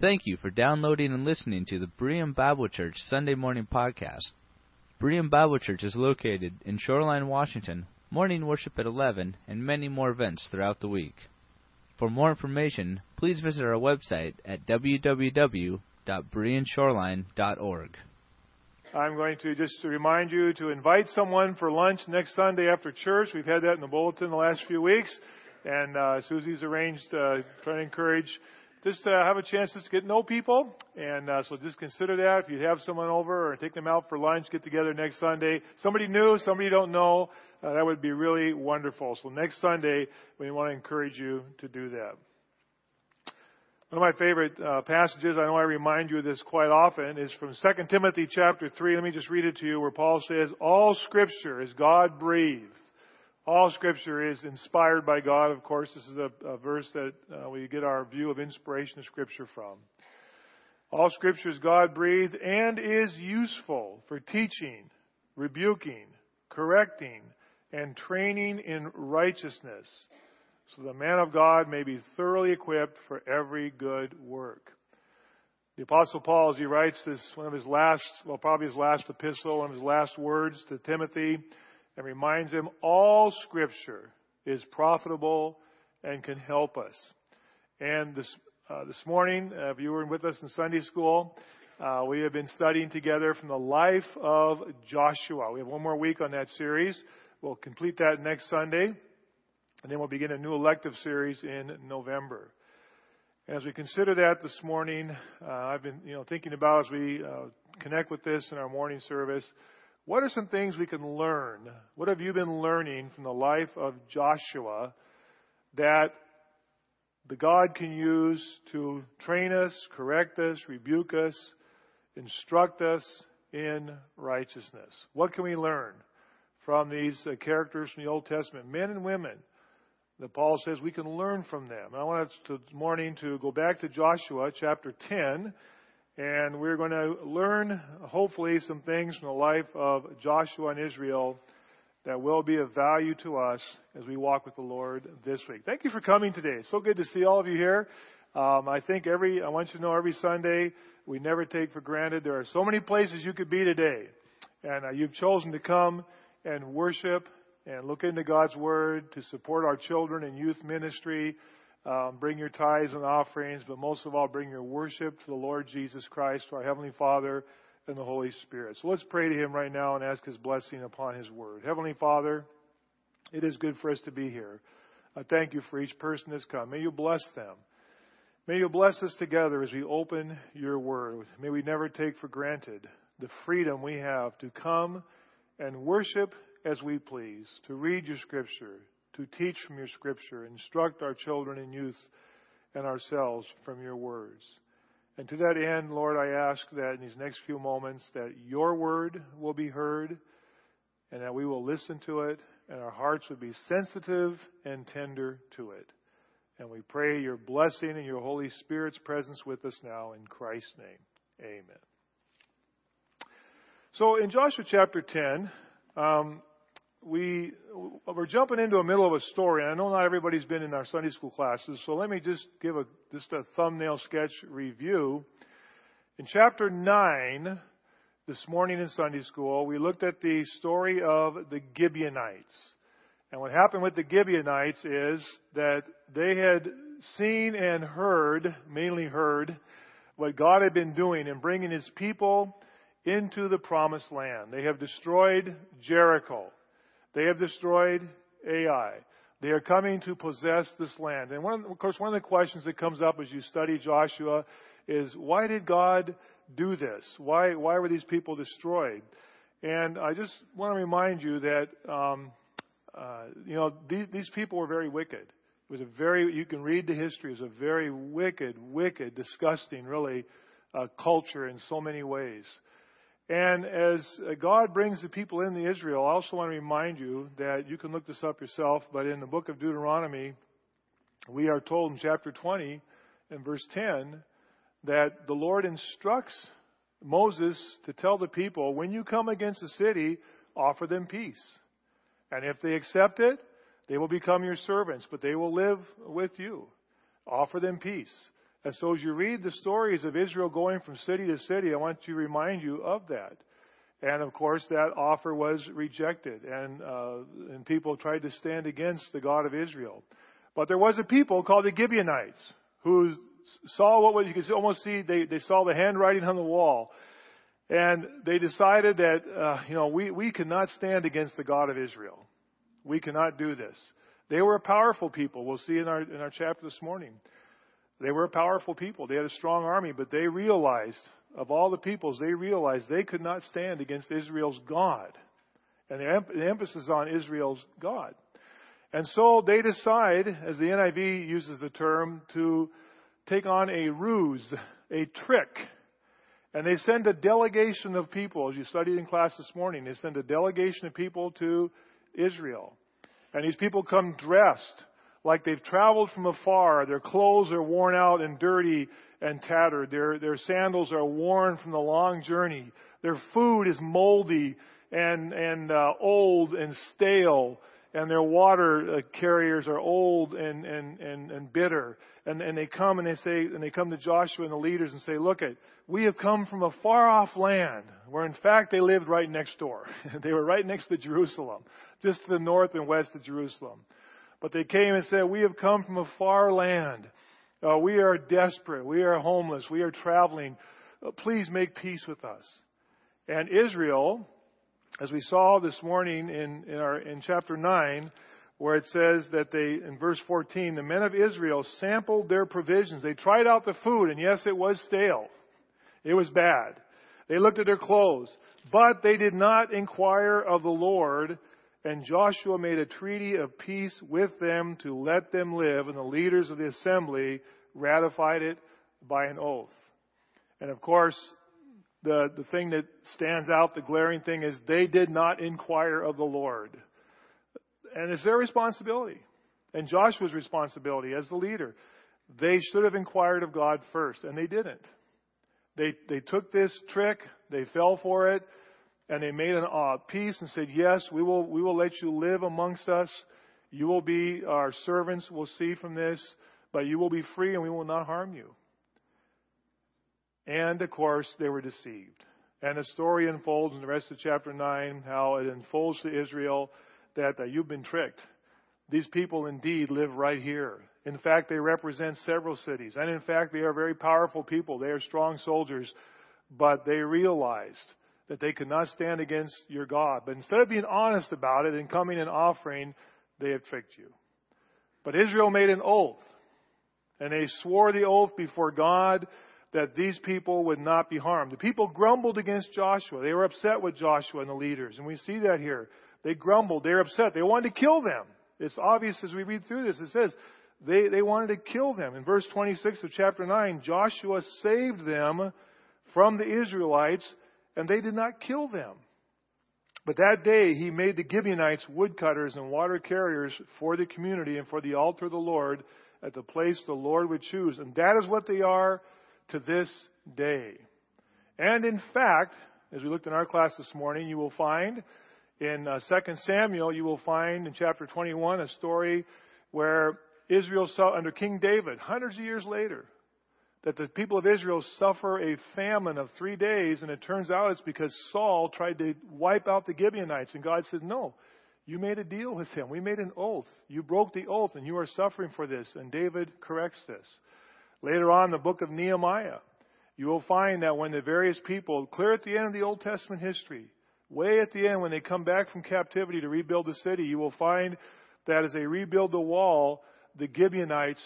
Thank you for downloading and listening to the Berean Bible Church Sunday Morning Podcast. Berean Bible Church is located in Shoreline, Washington, morning worship at 11, and many more events throughout the week. For more information, please visit our website at www.bereanshoreline.org. I'm going to just remind you to invite someone for lunch next Sunday after church. We've had that in the bulletin the last few weeks, and uh, Susie's arranged uh, trying to encourage just to have a chance to get to know people. And uh, so just consider that. If you have someone over or take them out for lunch, get together next Sunday. Somebody new, somebody you don't know, uh, that would be really wonderful. So next Sunday, we want to encourage you to do that. One of my favorite uh, passages, I know I remind you of this quite often, is from 2 Timothy chapter 3. Let me just read it to you where Paul says, All scripture is God breathed all Scripture is inspired by God. Of course, this is a, a verse that uh, we get our view of inspiration of Scripture from. All Scripture is God breathed and is useful for teaching, rebuking, correcting, and training in righteousness, so the man of God may be thoroughly equipped for every good work. The Apostle Paul, as he writes this, one of his last, well, probably his last epistle, one of his last words to Timothy, and reminds him all Scripture is profitable and can help us. And this, uh, this morning, uh, if you were with us in Sunday school, uh, we have been studying together from the life of Joshua. We have one more week on that series. We'll complete that next Sunday, and then we'll begin a new elective series in November. As we consider that this morning, uh, I've been you know thinking about as we uh, connect with this in our morning service. What are some things we can learn? What have you been learning from the life of Joshua that the God can use to train us, correct us, rebuke us, instruct us in righteousness? What can we learn from these uh, characters from the Old Testament, men and women? That Paul says we can learn from them. I want us this morning to go back to Joshua chapter 10 and we're going to learn, hopefully, some things from the life of Joshua and Israel that will be of value to us as we walk with the Lord this week. Thank you for coming today. It's so good to see all of you here. Um, I think every, I want you to know every Sunday, we never take for granted. There are so many places you could be today. And uh, you've chosen to come and worship and look into God's Word to support our children and youth ministry um, bring your tithes and offerings, but most of all, bring your worship to the Lord Jesus Christ, to our Heavenly Father, and the Holy Spirit. So let's pray to Him right now and ask His blessing upon His Word. Heavenly Father, it is good for us to be here. I thank you for each person that's come. May you bless them. May you bless us together as we open your Word. May we never take for granted the freedom we have to come and worship as we please, to read your Scripture, to teach from your scripture, instruct our children and youth and ourselves from your words. And to that end, Lord, I ask that in these next few moments that your word will be heard and that we will listen to it and our hearts would be sensitive and tender to it. And we pray your blessing and your Holy Spirit's presence with us now in Christ's name. Amen. So in Joshua chapter 10, um, we we're jumping into the middle of a story. And I know not everybody's been in our Sunday school classes, so let me just give a just a thumbnail sketch review. In chapter nine, this morning in Sunday school, we looked at the story of the Gibeonites. And what happened with the Gibeonites is that they had seen and heard, mainly heard, what God had been doing in bringing His people into the promised land. They have destroyed Jericho. They have destroyed Ai. They are coming to possess this land. And one, of course, one of the questions that comes up as you study Joshua is why did God do this? Why, why were these people destroyed? And I just want to remind you that, um, uh, you know, these, these people were very wicked. It was a very, you can read the history, it was a very wicked, wicked, disgusting, really, uh, culture in so many ways. And as uh, God brings the people into Israel, I also want to remind you that you can look this up yourself, but in the book of Deuteronomy, we are told in chapter 20 and verse 10 that the Lord instructs Moses to tell the people, when you come against a city, offer them peace. And if they accept it, they will become your servants, but they will live with you. Offer them peace. And so as you read the stories of Israel going from city to city, I want to remind you of that. And of course, that offer was rejected, and uh, and people tried to stand against the God of Israel. But there was a people called the Gibeonites who saw what was, you could almost see they, they saw the handwriting on the wall, and they decided that uh, you know we we cannot stand against the God of Israel. We cannot do this. They were a powerful people. We'll see in our in our chapter this morning. They were a powerful people. They had a strong army, but they realized of all the peoples, they realized they could not stand against Israel's God. And the, emphasis on Israel's God. And so they decide, as the NIV uses the term, to take on a ruse, a trick. And they send a delegation of people, as you studied in class this morning, they send a delegation of people to Israel. And these people come dressed like they've traveled from afar. Their clothes are worn out and dirty and tattered. Their, their sandals are worn from the long journey. Their food is moldy and, and uh, old and stale. And their water uh, carriers are old and, and, and, and bitter. And, and they come and they say, and they come to Joshua and the leaders and say, look it, we have come from a far off land where in fact they lived right next door. they were right next to Jerusalem, just to the north and west of Jerusalem. But they came and said, we have come from a far land uh, we are desperate. We are homeless. We are traveling. Uh, please make peace with us. And Israel, as we saw this morning in, in, our, in chapter 9, where it says that they, in verse 14, the men of Israel sampled their provisions. They tried out the food, and yes, it was stale. It was bad. They looked at their clothes, but they did not inquire of the Lord and Joshua made a treaty of peace with them to let them live, and the leaders of the assembly ratified it by an oath. And of course, the, the thing that stands out, the glaring thing, is they did not inquire of the Lord. And it's their responsibility, and Joshua's responsibility as the leader. They should have inquired of God first, and they didn't. They, they took this trick, they fell for it, and they made an uh, peace and said, Yes, we will, we will let you live amongst us. You will be our servants, we'll see from this, but you will be free and we will not harm you. And of course, they were deceived. And the story unfolds in the rest of chapter 9 how it unfolds to Israel that uh, you've been tricked. These people indeed live right here. In fact, they represent several cities. And in fact, they are very powerful people. They are strong soldiers. But they realized that they could not stand against your God. But instead of being honest about it and coming and offering, they have tricked you. But Israel made an oath, and they swore the oath before God that these people would not be harmed. The people grumbled against Joshua. They were upset with Joshua and the leaders, and we see that here. They grumbled. They were upset. They wanted to kill them. It's obvious as we read through this. It says they, they wanted to kill them. In verse 26 of chapter 9, Joshua saved them from the Israelites and they did not kill them. But that day he made the Gibeonites woodcutters and water carriers for the community and for the altar of the Lord at the place the Lord would choose. And that is what they are to this day. And in fact, as we looked in our class this morning, you will find in uh, 2 Samuel, you will find in chapter 21 a story where Israel saw under King David, hundreds of years later, that the people of Israel suffer a famine of three days, and it turns out it's because Saul tried to wipe out the Gibeonites, and God said, No, you made a deal with him. We made an oath. You broke the oath, and you are suffering for this. And David corrects this. Later on the book of Nehemiah, you will find that when the various people, clear at the end of the Old Testament history, way at the end when they come back from captivity to rebuild the city, you will find that as they rebuild the wall, the Gibeonites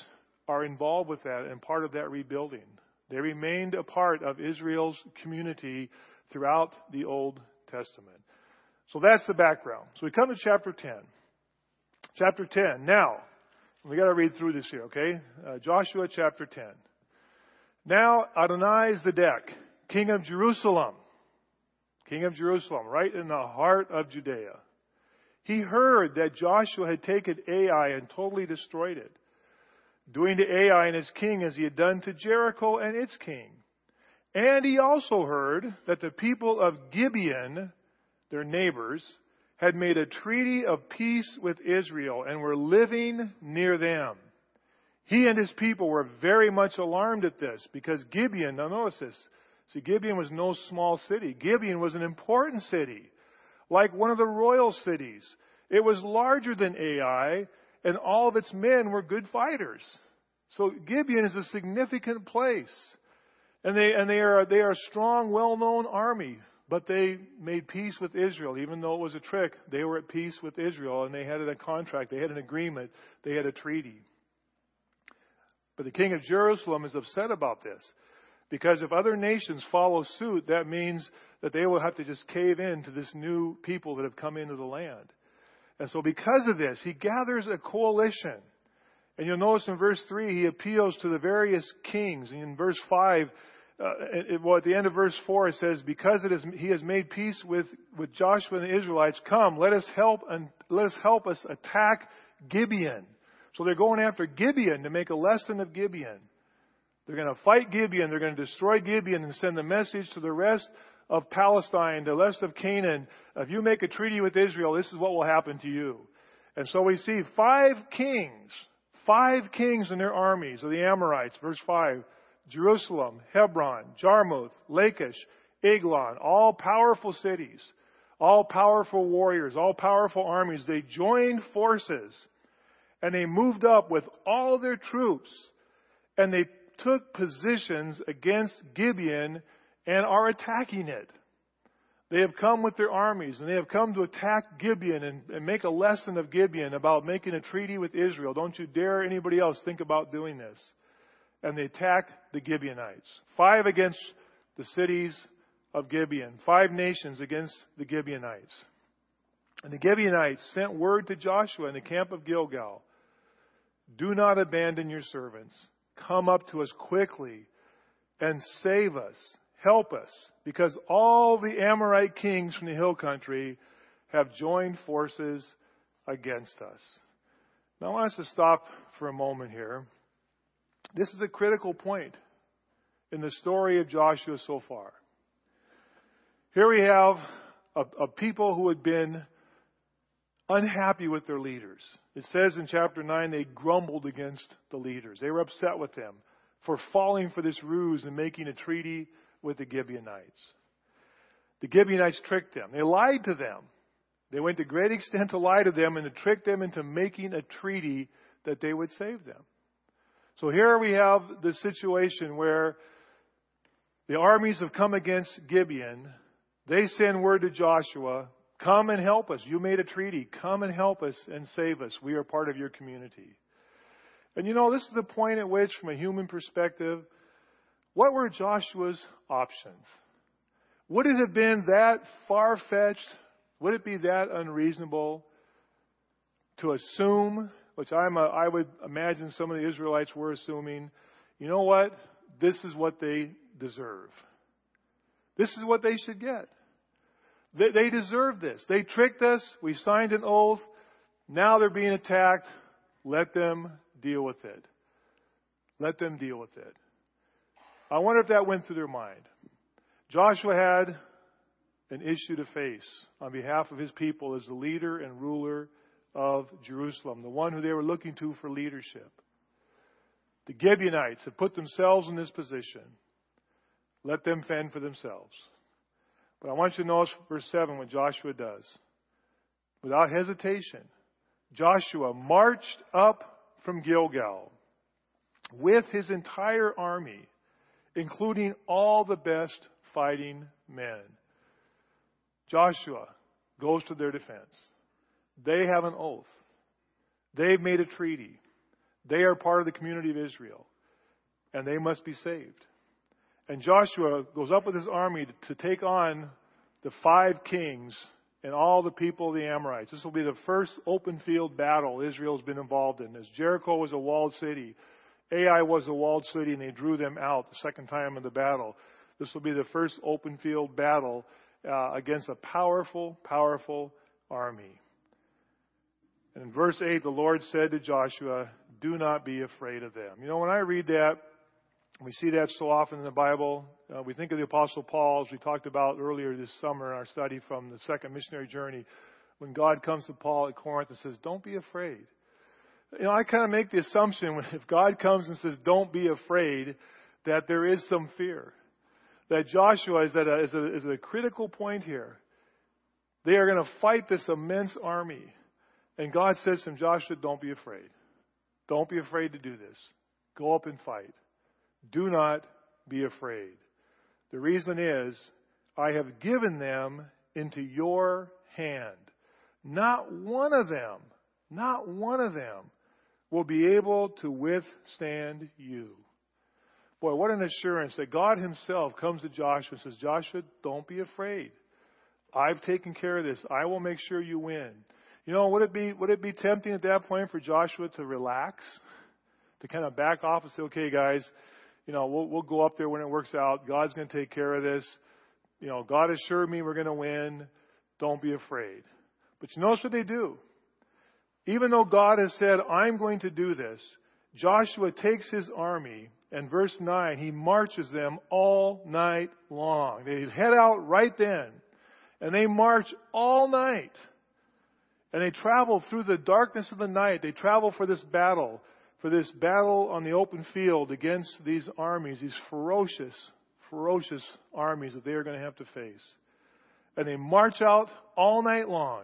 are involved with that and part of that rebuilding. They remained a part of Israel's community throughout the Old Testament. So that's the background. So we come to chapter 10. Chapter 10. Now, we got to read through this here, okay? Uh, Joshua chapter 10. Now Adonai Zedek, king of Jerusalem, king of Jerusalem, right in the heart of Judea. He heard that Joshua had taken Ai and totally destroyed it doing to Ai and his king as he had done to Jericho and its king. And he also heard that the people of Gibeon, their neighbors, had made a treaty of peace with Israel and were living near them. He and his people were very much alarmed at this because Gibeon, now notice this. See, Gibeon was no small city. Gibeon was an important city, like one of the royal cities. It was larger than Ai, and all of its men were good fighters. So Gibeon is a significant place. And they, and they are, they are a strong, well-known army. But they made peace with Israel, even though it was a trick. They were at peace with Israel, and they had a contract, they had an agreement, they had a treaty. But the king of Jerusalem is upset about this. Because if other nations follow suit, that means that they will have to just cave in to this new people that have come into the land. And so because of this, he gathers a coalition. And you'll notice in verse 3, he appeals to the various kings. And in verse 5, uh, it, well, at the end of verse 4, it says, Because it is, he has made peace with, with Joshua and the Israelites, come, let us help and let us help us attack Gibeon. So they're going after Gibeon to make a lesson of Gibeon. They're going to fight Gibeon. They're going to destroy Gibeon and send the message to the rest of Palestine, the rest of Canaan. If you make a treaty with Israel, this is what will happen to you. And so we see five kings, five kings and their armies of the Amorites, verse 5. Jerusalem, Hebron, Jarmuth, Lachish, Eglon, all powerful cities, all powerful warriors, all powerful armies. They joined forces and they moved up with all their troops and they took positions against Gibeon and are attacking it. They have come with their armies and they have come to attack Gibeon and, and, make a lesson of Gibeon about making a treaty with Israel. Don't you dare anybody else think about doing this and they attack the Gibeonites. Five against the cities of Gibeon, five nations against the Gibeonites. And the Gibeonites sent word to Joshua in the camp of Gilgal Do not abandon your servants. Come up to us quickly and save us. Help us, because all the Amorite kings from the hill country have joined forces against us. Now, I want us to stop for a moment here. This is a critical point in the story of Joshua so far. Here we have a, a, people who had been unhappy with their leaders. It says in chapter 9 they grumbled against the leaders. They were upset with them for falling for this ruse and making a treaty with the Gibeonites. The Gibeonites tricked them. They lied to them. They went to great extent to lie to them and to trick them into making a treaty that they would save them. So here we have the situation where the armies have come against Gibeon. They send word to Joshua, come and help us. You made a treaty. Come and help us and save us. We are part of your community. And you know, this is the point at which, from a human perspective, what were Joshua's options? Would it have been that far fetched? Would it be that unreasonable to assume which I'm a, I would imagine some of the Israelites were assuming, you know what? This is what they deserve. This is what they should get. They, they deserve this. They tricked us. We signed an oath. Now they're being attacked. Let them deal with it. Let them deal with it. I wonder if that went through their mind. Joshua had an issue to face on behalf of his people as the leader and ruler of Jerusalem, the one who they were looking to for leadership. The Gibeonites have put themselves in this position. Let them fend for themselves. But I want you to notice verse 7 what Joshua does. Without hesitation, Joshua marched up from Gilgal with his entire army, including all the best fighting men. Joshua goes to their defense. They have an oath. They've made a treaty. They are part of the community of Israel. And they must be saved. And Joshua goes up with his army to take on the five kings and all the people of the Amorites. This will be the first open field battle Israel's been involved in. As Jericho was a walled city, Ai was a walled city, and they drew them out the second time in the battle. This will be the first open field battle uh, against a powerful, powerful army. And in verse 8, the Lord said to Joshua, Do not be afraid of them. You know, when I read that, we see that so often in the Bible. Uh, we think of the Apostle Paul, as we talked about earlier this summer in our study from the second missionary journey, when God comes to Paul at Corinth and says, Don't be afraid. You know, I kind of make the assumption if God comes and says, don't be afraid, that there is some fear. That Joshua is at a, is a, is a critical point here. They are going to fight this immense army. And God says to him, Joshua, don't be afraid. Don't be afraid to do this. Go up and fight. Do not be afraid. The reason is, I have given them into your hand. Not one of them, not one of them will be able to withstand you. Boy, what an assurance that God Himself comes to Joshua and says, Joshua, don't be afraid. I've taken care of this. I will make sure you win. You know, would it be would it be tempting at that point for Joshua to relax, to kind of back off and say, "Okay, guys, you know, we'll we'll go up there when it works out. God's going to take care of this. You know, God assured me we're going to win. Don't be afraid." But you notice what they do. Even though God has said, "I'm going to do this," Joshua takes his army and verse 9, he marches them all night long. They head out right then and they march all night. And they travel through the darkness of the night. They travel for this battle, for this battle on the open field against these armies, these ferocious, ferocious armies that they are going to have to face. And they march out all night long.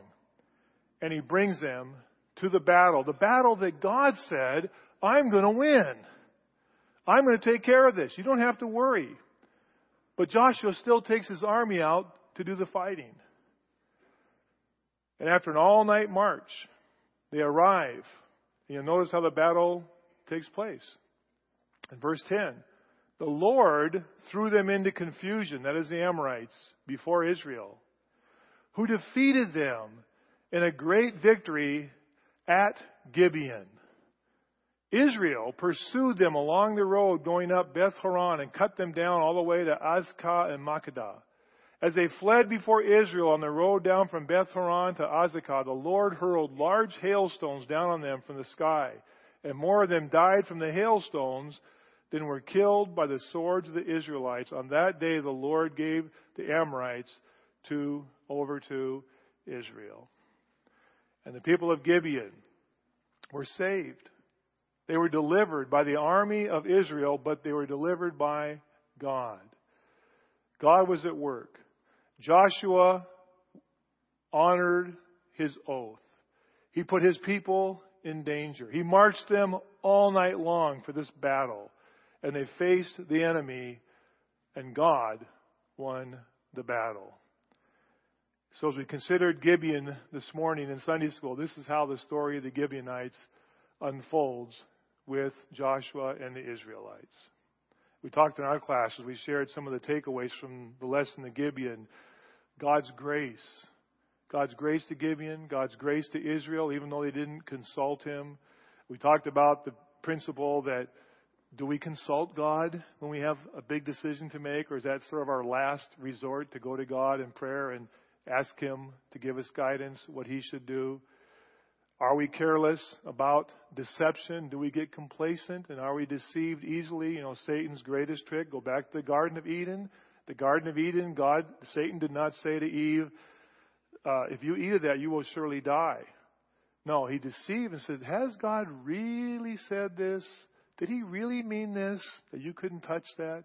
And he brings them to the battle. The battle that God said, I'm going to win. I'm going to take care of this. You don't have to worry. But Joshua still takes his army out to do the fighting. And after an all night march, they arrive. And you'll notice how the battle takes place. In verse 10, the Lord threw them into confusion, that is the Amorites, before Israel, who defeated them in a great victory at Gibeon. Israel pursued them along the road going up Beth Horon and cut them down all the way to Azekah and Makkedah. As they fled before Israel on the road down from Beth Horon to Azekah, the Lord hurled large hailstones down on them from the sky, and more of them died from the hailstones than were killed by the swords of the Israelites. On that day, the Lord gave the Amorites to over to Israel. And the people of Gibeon were saved. They were delivered by the army of Israel, but they were delivered by God. God was at work. Joshua honored his oath. He put his people in danger. He marched them all night long for this battle, and they faced the enemy, and God won the battle. So, as we considered Gibeon this morning in Sunday school, this is how the story of the Gibeonites unfolds with Joshua and the Israelites. We talked in our classes, we shared some of the takeaways from the lesson of Gibeon. God's grace. God's grace to Gibeon, God's grace to Israel, even though they didn't consult him. We talked about the principle that do we consult God when we have a big decision to make, or is that sort of our last resort to go to God in prayer and ask Him to give us guidance, what He should do? Are we careless about deception? Do we get complacent? And are we deceived easily? You know, Satan's greatest trick, go back to the Garden of Eden. The Garden of Eden, God, Satan did not say to Eve, uh, if you eat of that, you will surely die. No, he deceived and said, Has God really said this? Did he really mean this? That you couldn't touch that?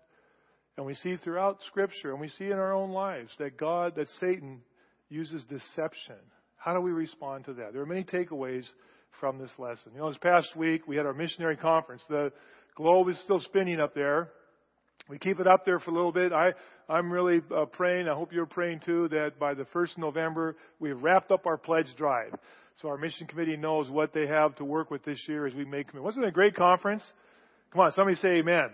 And we see throughout Scripture, and we see in our own lives, that God, that Satan uses deception. How do we respond to that? There are many takeaways from this lesson. You know, this past week we had our missionary conference. The globe is still spinning up there. We keep it up there for a little bit. I, I'm really uh, praying, I hope you're praying too, that by the 1st of November, we've wrapped up our pledge drive. So our mission committee knows what they have to work with this year as we make commitment. Wasn't it a great conference? Come on, somebody say amen.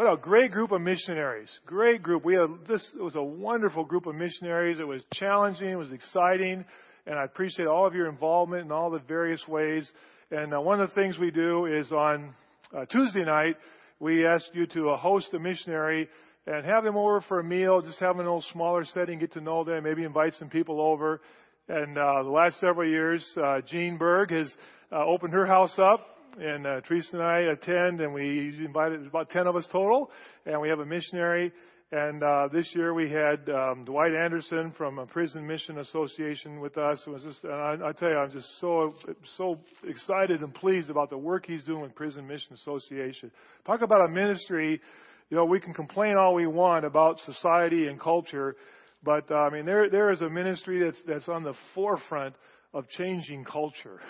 What a great group of missionaries. Great group. We had this, it was a wonderful group of missionaries. It was challenging, it was exciting, and I appreciate all of your involvement in all the various ways. And uh, one of the things we do is on uh, Tuesday night, we ask you to uh, host a missionary and have them over for a meal, just have them in a little smaller setting, get to know them, maybe invite some people over. And uh, the last several years, uh, Jean Berg has uh, opened her house up, and uh, Teresa and I attend, and we invited invite about ten of us total, and we have a missionary. And uh, this year we had um, Dwight Anderson from a Prison Mission Association with us. Was just, and I, I tell you, I'm just so so excited and pleased about the work he's doing with Prison Mission Association. Talk about a ministry. You know, we can complain all we want about society and culture, but uh, I mean, there there is a ministry that's that's on the forefront of changing culture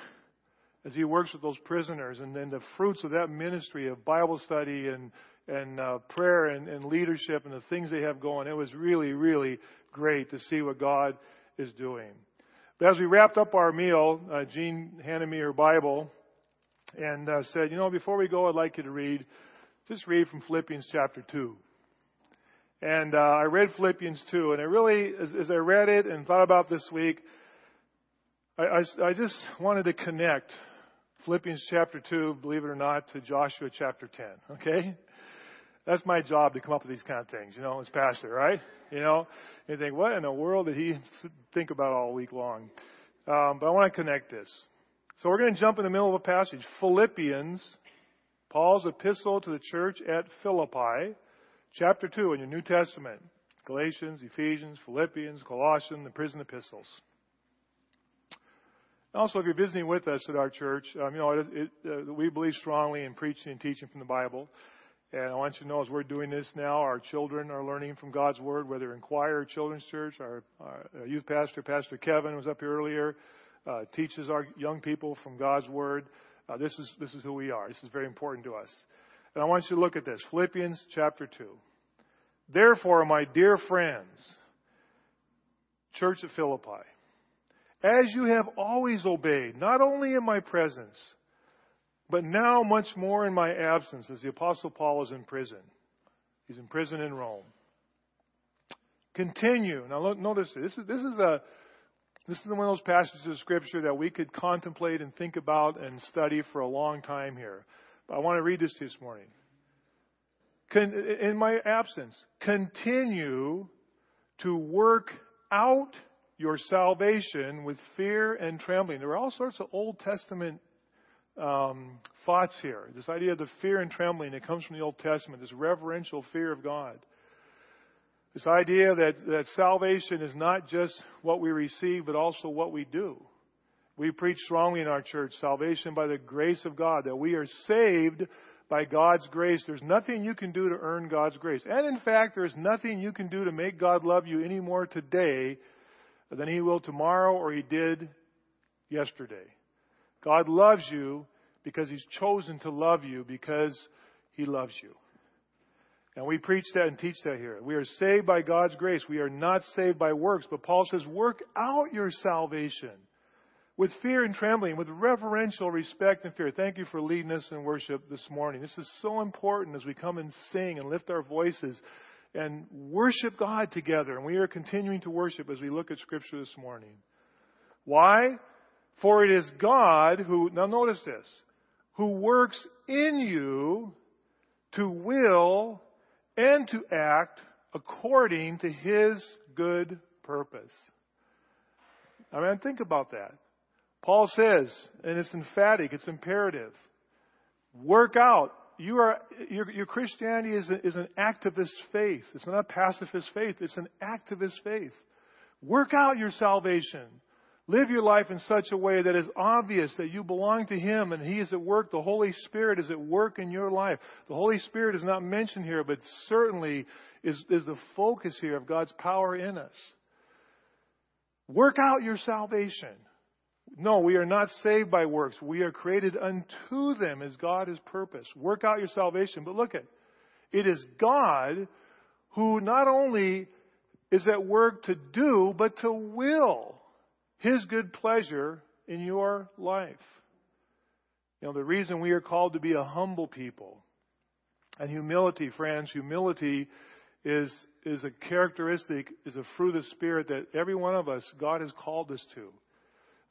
as he works with those prisoners, and then the fruits of that ministry of Bible study and and uh, prayer and, and leadership and the things they have going. It was really, really great to see what God is doing. But as we wrapped up our meal, uh, Jean handed me her Bible and uh, said, "You know, before we go, I'd like you to read, just read from Philippians chapter two." And uh, I read Philippians 2, and I really, as, as I read it and thought about this week, I, I, I just wanted to connect Philippians chapter 2, believe it or not, to Joshua chapter 10. Okay? That's my job to come up with these kind of things, you know, as pastor, right? You know, you think, what in the world did he think about all week long? Um, but I want to connect this. So we're going to jump in the middle of a passage. Philippians, Paul's epistle to the church at Philippi, chapter 2 in your New Testament. Galatians, Ephesians, Philippians, Colossians, the prison epistles. Also, if you're visiting with us at our church, um, you know, it, it, uh, we believe strongly in preaching and teaching from the Bible. And I want you to know as we're doing this now, our children are learning from God's Word, whether in choir or children's church. Our, our uh, youth pastor, Pastor Kevin, was up here earlier, uh, teaches our young people from God's Word. Uh, this, is, this is who we are. This is very important to us. And I want you to look at this Philippians chapter 2. Therefore, my dear friends, Church of Philippi, as you have always obeyed, not only in my presence, but now much more in my absence, as the Apostle Paul is in prison. He's in prison in Rome. Continue. Now look, notice this. This is, this is a this is one of those passages of Scripture that we could contemplate and think about and study for a long time here. But I want to read this this morning. in my absence, continue to work out your salvation with fear and trembling. There are all sorts of Old Testament um, thoughts here. This idea of the fear and trembling that comes from the Old Testament, this reverential fear of God. This idea that, that salvation is not just what we receive, but also what we do. We preach strongly in our church salvation by the grace of God, that we are saved by God's grace. There's nothing you can do to earn God's grace. And in fact, there's nothing you can do to make God love you any more today than he will tomorrow or he did yesterday. God loves you because he's chosen to love you because he loves you. And we preach that and teach that here. We are saved by God's grace. We are not saved by works. But Paul says, work out your salvation with fear and trembling, with reverential respect and fear. Thank you for leading us in worship this morning. This is so important as we come and sing and lift our voices and worship God together. And we are continuing to worship as we look at Scripture this morning. Why? For it is God who, now notice this, who works in you to will and to act according to His good purpose. I mean, think about that. Paul says, and it's emphatic, it's imperative, work out you are, your, your Christianity is, a, is an activist faith. It's not a pacifist faith. It's an activist faith. Work out your salvation. Live your life in such a way that is obvious that you belong to Him and He is at work. The Holy Spirit is at work in your life. The Holy Spirit is not mentioned here, but certainly is, is the focus here of God's power in us. Work out your salvation. No, we are not saved by works. We are created unto them as God has purpose. Work out your salvation. But look at it is God who not only is at work to do, but to will His good pleasure in your life. You know, the reason we are called to be a humble people and humility, friends, humility is, is a characteristic, is a fruit of the Spirit that every one of us, God has called us to.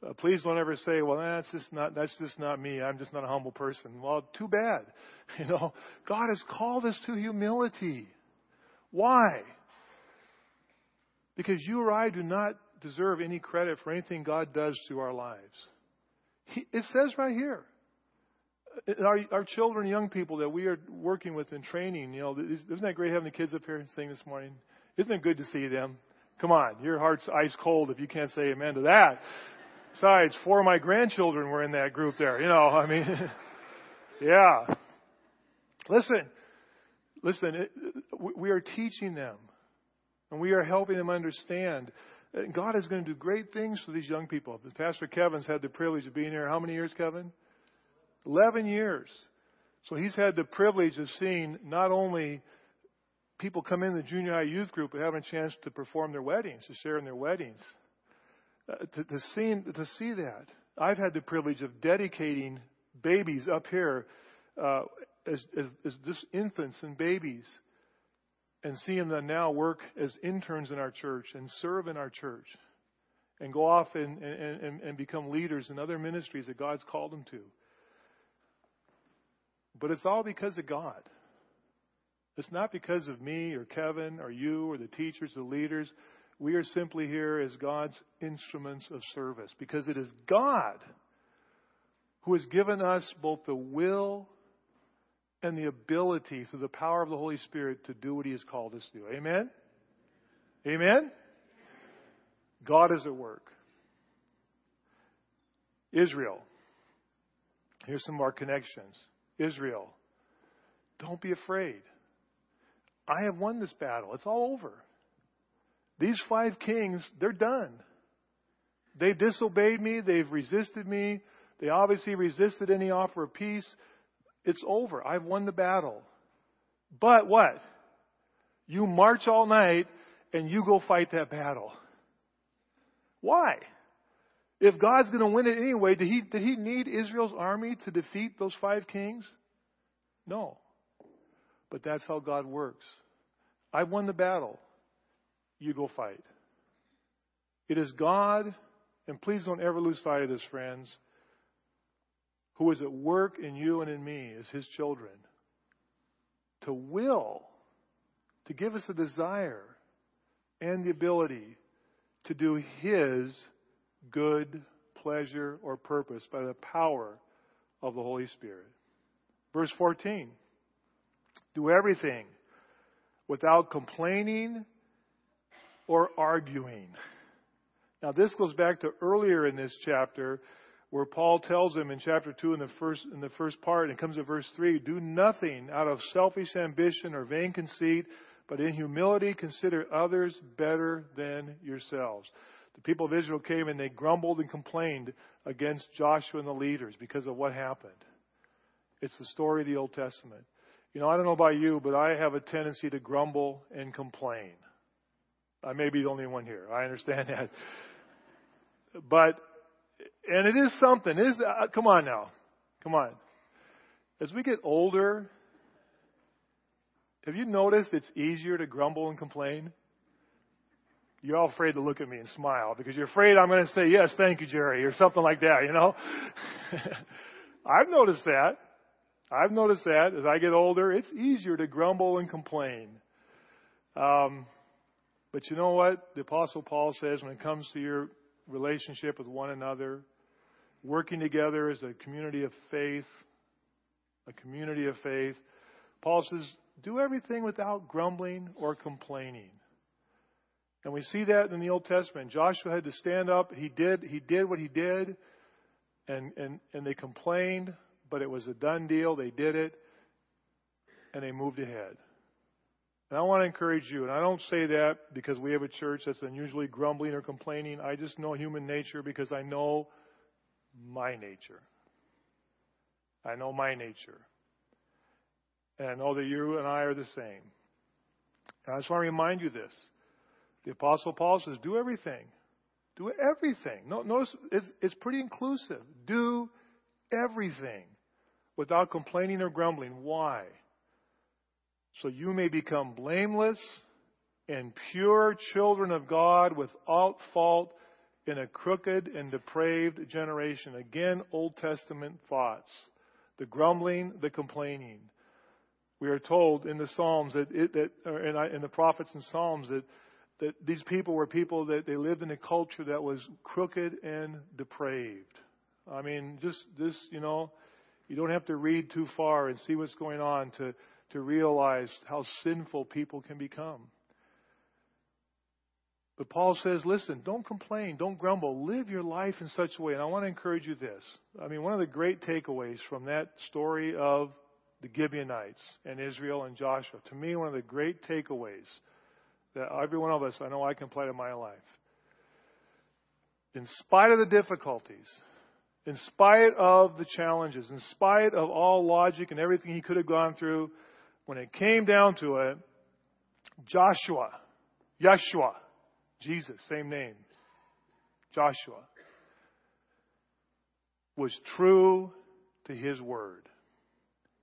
Uh, please don't ever say, "Well, that's just not that's just not me. I'm just not a humble person." Well, too bad. You know, God has called us to humility. Why? Because you or I do not deserve any credit for anything God does through our lives. He, it says right here, our, our children, young people that we are working with and training, you know, isn't that great having the kids up here sing this morning? Isn't it good to see them? Come on, your heart's ice cold if you can't say amen to that. Besides, four of my grandchildren were in that group there. You know, I mean, yeah. Listen, listen, we are teaching them and we are helping them understand. God is going to do great things for these young people. Pastor Kevin's had the privilege of being here. How many years, Kevin? 11 years. So he's had the privilege of seeing not only people come in the junior high youth group, but having a chance to perform their weddings, to share in their weddings. Uh, to, to, see, to see that. I've had the privilege of dedicating babies up here uh, as, as, as just infants and babies and seeing them now work as interns in our church and serve in our church and go off and, and, and become leaders in other ministries that God's called them to. But it's all because of God. It's not because of me or Kevin or you or the teachers, the leaders. We are simply here as God's instruments of service because it is God who has given us both the will and the ability through the power of the Holy Spirit to do what He has called us to do. Amen? Amen? God is at work. Israel. Here's some more connections. Israel, don't be afraid. I have won this battle. It's all over. These five kings, they're done. They disobeyed me. They've resisted me. They obviously resisted any offer of peace. It's over. I've won the battle. But what? You march all night and you go fight that battle. Why? If God's going to win it anyway, did he, did he need Israel's army to defeat those five kings? No. But that's how God works. I've won the battle. You go fight. It is God, and please don't ever lose sight of this, friends, who is at work in you and in me as His children to will, to give us a desire and the ability to do His good pleasure or purpose by the power of the Holy Spirit. Verse 14 Do everything without complaining or arguing. Now, this goes back to earlier in this chapter where Paul tells them in chapter 2 in the first, in the first part, and it comes to verse 3 do nothing out of selfish ambition or vain conceit, but in humility consider others better than yourselves. The people of Israel came and they grumbled and complained against Joshua and the leaders because of what happened. It's the story of the Old Testament. You know, I don't know about you, but I have a tendency to grumble and complain. I may be the only one here. I understand that. But, and it is something. It is, uh, come on now. Come on. As we get older, have you noticed it's easier to grumble and complain? You're all afraid to look at me and smile because you're afraid I'm going to say, yes, thank you, Jerry, or something like that, you know? I've noticed that. I've noticed that as I get older, it's easier to grumble and complain. Um, but you know what? The Apostle Paul says when it comes to your relationship with one another, working together as a community of faith, a community of faith, Paul says, do everything without grumbling or complaining. And we see that in the Old Testament. Joshua had to stand up. He did, he did what he did, and, and, and they complained, but it was a done deal. They did it, and they moved ahead. And I want to encourage you, and I don't say that because we have a church that's unusually grumbling or complaining. I just know human nature because I know my nature. I know my nature. And I know that you and I are the same. And I just want to remind you this. The Apostle Paul says, do everything. Do everything. Notice it's, it's pretty inclusive. Do everything without complaining or grumbling. Why? So you may become blameless and pure children of God without fault in a crooked and depraved generation. Again, Old Testament thoughts. The grumbling, the complaining. We are told in the Psalms that, it, that in, in the prophets and Psalms that that these people were people that they lived in a culture that was crooked and depraved. I mean, just this, you know, You don't have to read too far and see what's going on to, to realize how sinful people can become. But Paul says, listen, don't complain, don't grumble, live your life in such a way. And I want to encourage you this. I mean, one of the great takeaways from that story of the Gibeonites and Israel and Joshua, to me, one of the great takeaways that every one of us, I know I can apply to my life. In spite of the difficulties, in spite of the challenges, in spite of all logic and everything he could have gone through, when it came down to it, Joshua, Yeshua, Jesus, same name. Joshua was true to his word.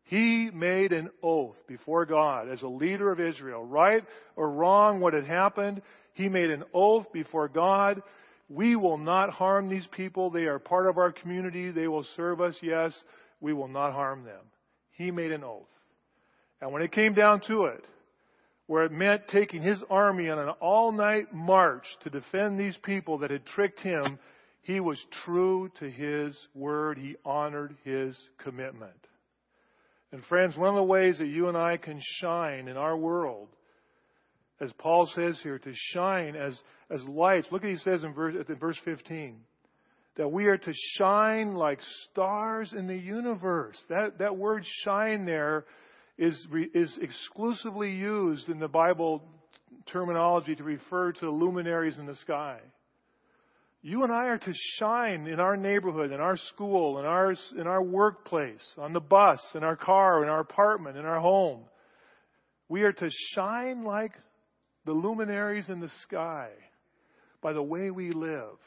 He made an oath before God as a leader of Israel. Right or wrong what had happened, he made an oath before God. We will not harm these people. They are part of our community. They will serve us. Yes, we will not harm them. He made an oath. And when it came down to it, where it meant taking his army on an all night march to defend these people that had tricked him, he was true to his word. He honored his commitment. And friends, one of the ways that you and I can shine in our world, as Paul says here, to shine as, as lights. Look at what he says in verse, in verse 15. That we are to shine like stars in the universe. That, that word shine there is, is exclusively used in the Bible terminology to refer to luminaries in the sky. You and I are to shine in our neighborhood, in our school, in our, in our workplace, on the bus, in our car, in our apartment, in our home. We are to shine like the luminaries in the sky by the way we live.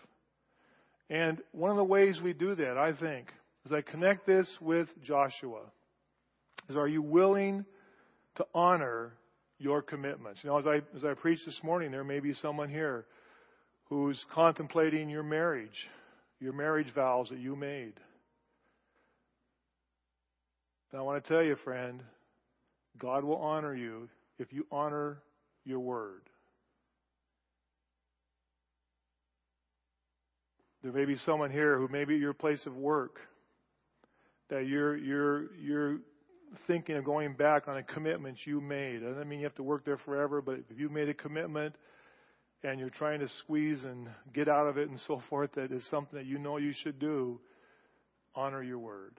And one of the ways we do that, I think, is I connect this with Joshua is are you willing to honor your commitments? You know, as I, as I preached this morning, there may be someone here who's contemplating your marriage, your marriage vows that you made. And I want to tell you, friend, God will honor you if you honor your word. There may be someone here who may be at your place of work that you're you're you're thinking of going back on a commitment you made. I don't mean you have to work there forever, but if you made a commitment and you're trying to squeeze and get out of it and so forth, that is something that you know you should do, honor your word.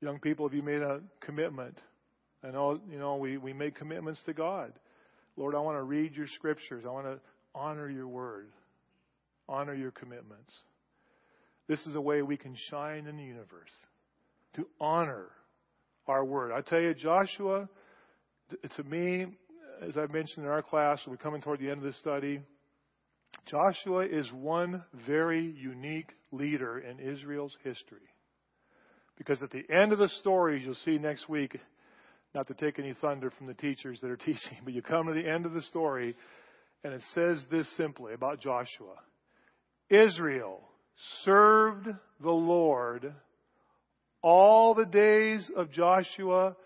Young people, if you made a commitment, I know, you know, we, we make commitments to God. Lord, I want to read your scriptures. I want to honor your word, honor your commitments. This is a way we can shine in the universe to honor our word. I tell you, Joshua, to me, as I mentioned in our class, we're coming toward the end of this study. Joshua is one very unique leader in Israel's history. Because at the end of the stories, you'll see next week, not to take any thunder from the teachers that are teaching, but you come to the end of the story, and it says this simply about Joshua Israel served the Lord all the days of Joshua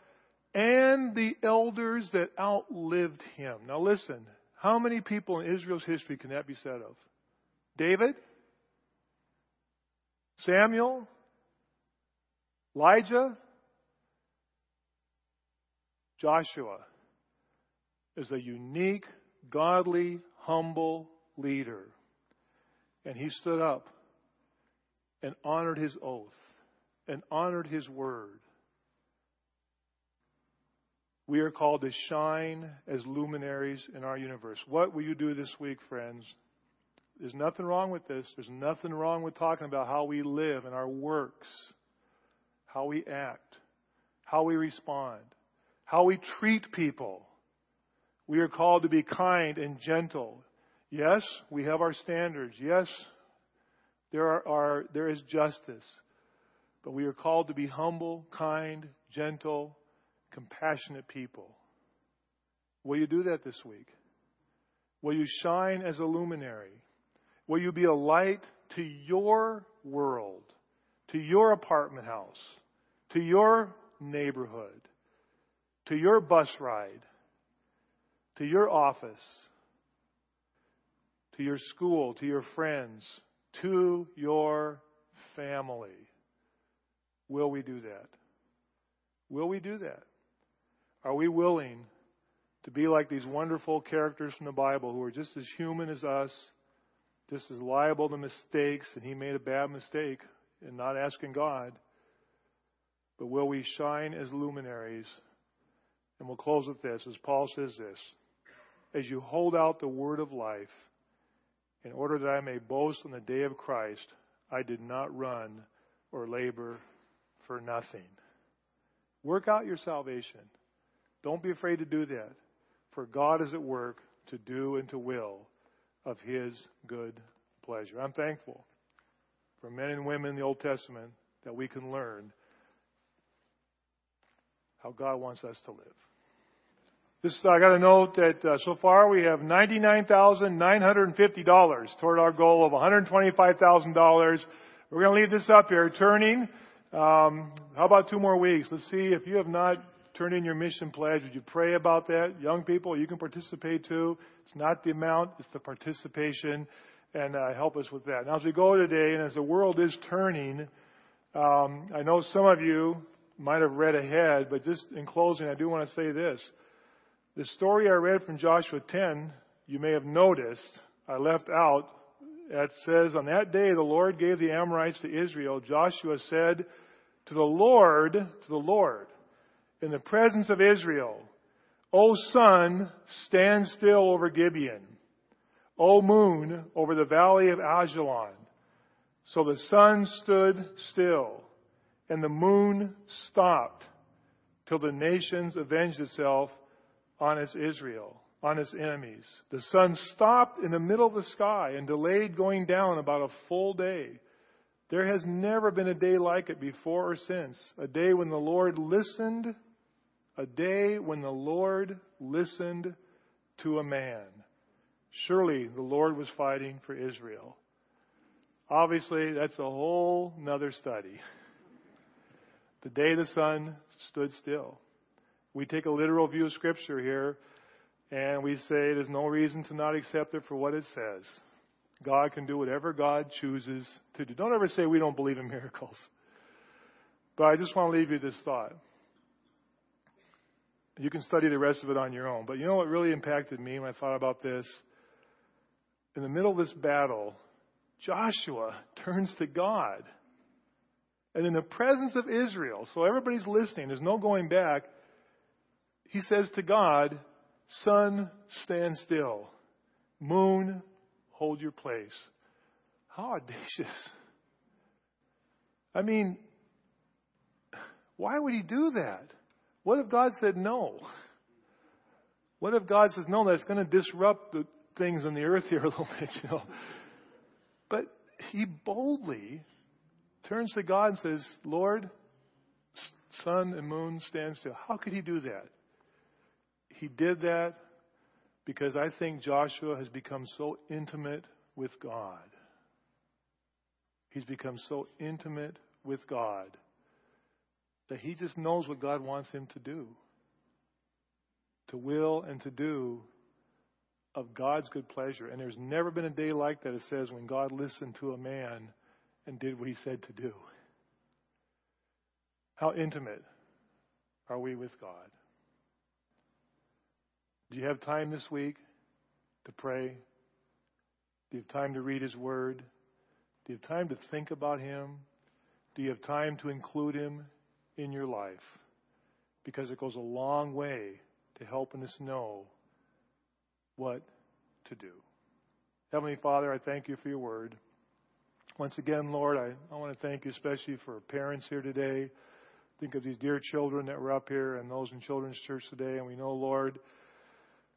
and the elders that outlived him. Now listen, how many people in Israel's history can that be said of? David? Samuel? Elijah? Joshua is a unique, godly, humble leader. And he stood up and honored his oath and honored his word. We are called to shine as luminaries in our universe. What will you do this week, friends? There's nothing wrong with this. There's nothing wrong with talking about how we live and our works, how we act, how we respond, how we treat people. We are called to be kind and gentle. Yes, we have our standards. Yes, there are, are there is justice. But we are called to be humble, kind, gentle, compassionate people. Will you do that this week? Will you shine as a luminary? Will you be a light to your world, to your apartment house, to your neighborhood, to your bus ride, to your office, to your school, to your friends, to your family? Will we do that? Will we do that? Are we willing to be like these wonderful characters from the Bible who are just as human as us, just as liable to mistakes, and he made a bad mistake in not asking God? But will we shine as luminaries? And we'll close with this, as Paul says this As you hold out the word of life, in order that I may boast on the day of Christ, I did not run or labor for nothing. Work out your salvation. Don't be afraid to do that, for God is at work to do and to will of His good pleasure. I'm thankful for men and women in the Old Testament that we can learn how God wants us to live. This, I got to note that uh, so far we have $99,950 toward our goal of $125,000. We're going to leave this up here, turning. Um, how about two more weeks? Let's see if you have not turned in your mission pledge. Would you pray about that? Young people, you can participate too. It's not the amount, it's the participation, and uh, help us with that. Now, as we go today, and as the world is turning, um, I know some of you might have read ahead, but just in closing, I do want to say this. The story I read from Joshua 10, you may have noticed, I left out. It says, On that day the Lord gave the Amorites to Israel. Joshua said to the Lord, to the Lord, in the presence of Israel, O sun, stand still over Gibeon. O moon, over the valley of Ajalon. So the sun stood still, and the moon stopped, till the nations avenged itself on its Israel, on his enemies. The sun stopped in the middle of the sky and delayed going down about a full day. There has never been a day like it before or since. A day when the Lord listened, a day when the Lord listened to a man. Surely the Lord was fighting for Israel. Obviously, that's a whole nother study. The day the sun stood still. We take a literal view of Scripture here, and we say there's no reason to not accept it for what it says. God can do whatever God chooses to do. Don't ever say we don't believe in miracles. But I just want to leave you this thought. You can study the rest of it on your own. But you know what really impacted me when I thought about this? In the middle of this battle, Joshua turns to God. And in the presence of Israel, so everybody's listening, there's no going back he says to God, Sun, stand still. Moon, hold your place. How audacious. I mean, why would he do that? What if God said no? What if God says no, that's going to disrupt the things on the earth here a little bit, you know? But he boldly turns to God and says, Lord, sun and moon stand still. How could he do that? He did that because I think Joshua has become so intimate with God. He's become so intimate with God that he just knows what God wants him to do. To will and to do of God's good pleasure. And there's never been a day like that, it says, when God listened to a man and did what he said to do. How intimate are we with God? Do you have time this week to pray? Do you have time to read His Word? Do you have time to think about Him? Do you have time to include Him in your life? Because it goes a long way to helping us know what to do. Heavenly Father, I thank you for your word. Once again, Lord, I, I want to thank you especially for parents here today. Think of these dear children that were up here and those in Children's Church today. And we know, Lord,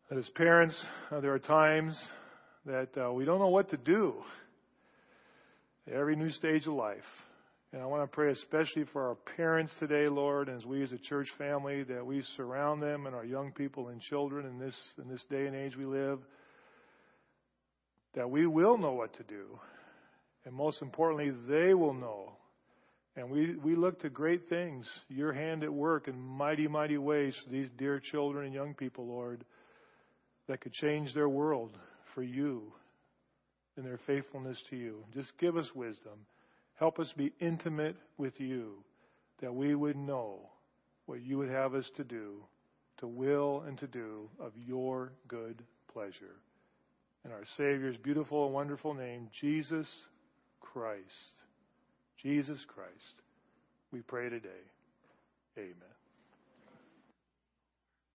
that as parents, uh, there are times that uh, we don't know what to do. Every new stage of life. And I want to pray especially for our parents today, Lord, as we as a church family, that we surround them and our young people and children in this, in this day and age we live, that we will know what to do. And most importantly, they will know. And we, we look to great things, your hand at work in mighty, mighty ways for these dear children and young people, Lord that could change their world for you and their faithfulness to you. Just give us wisdom. Help us be intimate with you. that we would know what you would have us to do, to will and to do of your good pleasure. In our Savior's beautiful and wonderful name, Jesus Christ. Jesus Christ. We pray today. Amen.